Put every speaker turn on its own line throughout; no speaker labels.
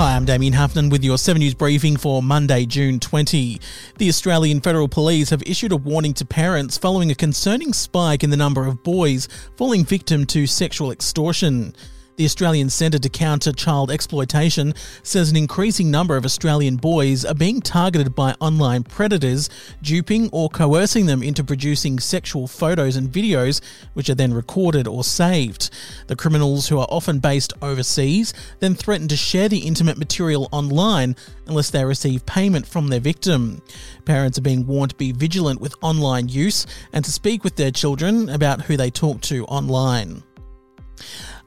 Hi, I'm Damien Huffman with your 7 News briefing for Monday, June 20. The Australian Federal Police have issued a warning to parents following a concerning spike in the number of boys falling victim to sexual extortion. The Australian Centre to Counter Child Exploitation says an increasing number of Australian boys are being targeted by online predators, duping or coercing them into producing sexual photos and videos, which are then recorded or saved. The criminals, who are often based overseas, then threaten to share the intimate material online unless they receive payment from their victim. Parents are being warned to be vigilant with online use and to speak with their children about who they talk to online.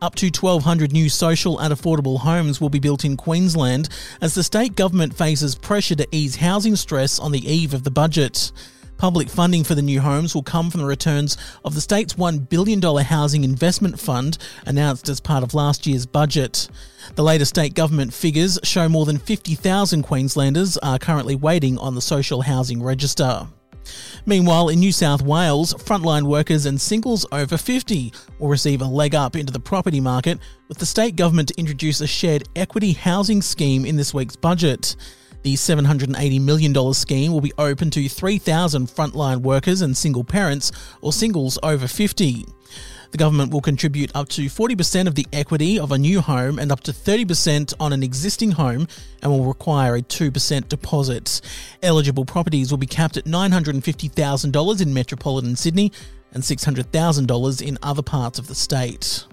Up to 1,200 new social and affordable homes will be built in Queensland as the state government faces pressure to ease housing stress on the eve of the budget. Public funding for the new homes will come from the returns of the state's $1 billion housing investment fund announced as part of last year's budget. The latest state government figures show more than 50,000 Queenslanders are currently waiting on the social housing register. Meanwhile, in New South Wales, frontline workers and singles over 50 will receive a leg up into the property market with the state government to introduce a shared equity housing scheme in this week's budget. The $780 million scheme will be open to 3,000 frontline workers and single parents or singles over 50. The government will contribute up to 40% of the equity of a new home and up to 30% on an existing home and will require a 2% deposit. Eligible properties will be capped at $950,000 in metropolitan Sydney and $600,000 in other parts of the state.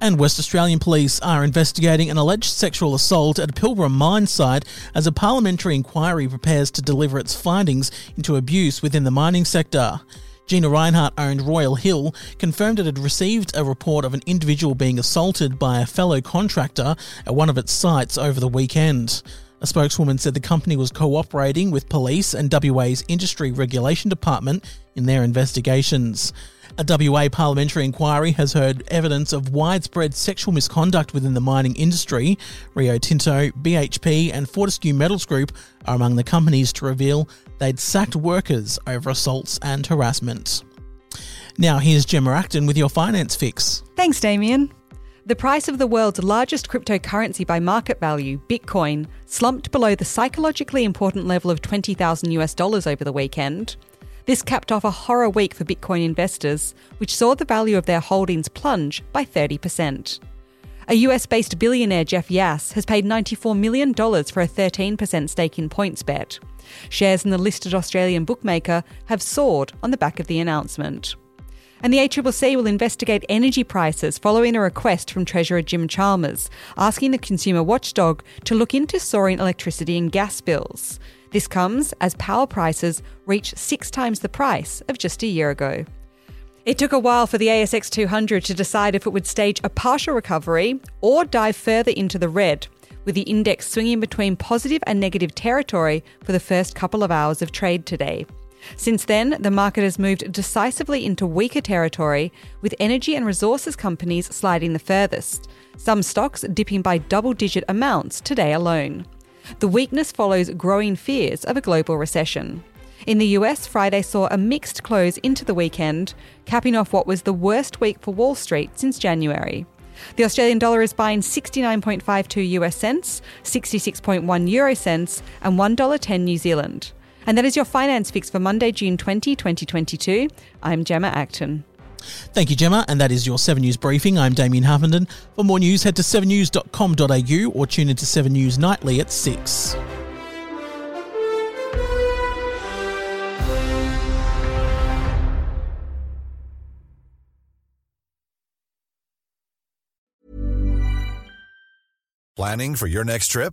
And West Australian police are investigating an alleged sexual assault at a Pilbara mine site as a parliamentary inquiry prepares to deliver its findings into abuse within the mining sector. Gina Rinehart owned Roy Hill confirmed it had received a report of an individual being assaulted by a fellow contractor at one of its sites over the weekend. A spokeswoman said the company was cooperating with police and WA's Industry Regulation Department in their investigations. A WA parliamentary inquiry has heard evidence of widespread sexual misconduct within the mining industry. Rio Tinto, BHP, and Fortescue Metals Group are among the companies to reveal they'd sacked workers over assaults and harassment. Now, here's Gemma Acton with your finance fix.
Thanks, Damien. The price of the world's largest cryptocurrency by market value, Bitcoin, slumped below the psychologically important level of 20,000 US dollars over the weekend. This capped off a horror week for Bitcoin investors, which saw the value of their holdings plunge by 30%. A US based billionaire, Jeff Yass, has paid $94 million for a 13% stake in PointsBet. Shares in the listed Australian bookmaker have soared on the back of the announcement. And the ACCC will investigate energy prices following a request from Treasurer Jim Chalmers, asking the consumer watchdog to look into soaring electricity and gas bills. This comes as power prices reach six times the price of just a year ago. It took a while for the ASX 200 to decide if it would stage a partial recovery or dive further into the red, with the index swinging between positive and negative territory for the first couple of hours of trade today. Since then, the market has moved decisively into weaker territory, with energy and resources companies sliding the furthest, some stocks dipping by double digit amounts today alone. The weakness follows growing fears of a global recession. In the US, Friday saw a mixed close into the weekend, capping off what was the worst week for Wall Street since January. The Australian dollar is buying 69.52 US cents, 66.1 euro cents, and $1.10 New Zealand. And that is your finance fix for Monday, June 20, 2022. I'm Gemma Acton.
Thank you, Gemma, and that is your 7 News briefing. I'm Damien Huffenden. For more news, head to 7news.com.au or tune into 7 News Nightly at 6.
Planning for your next trip?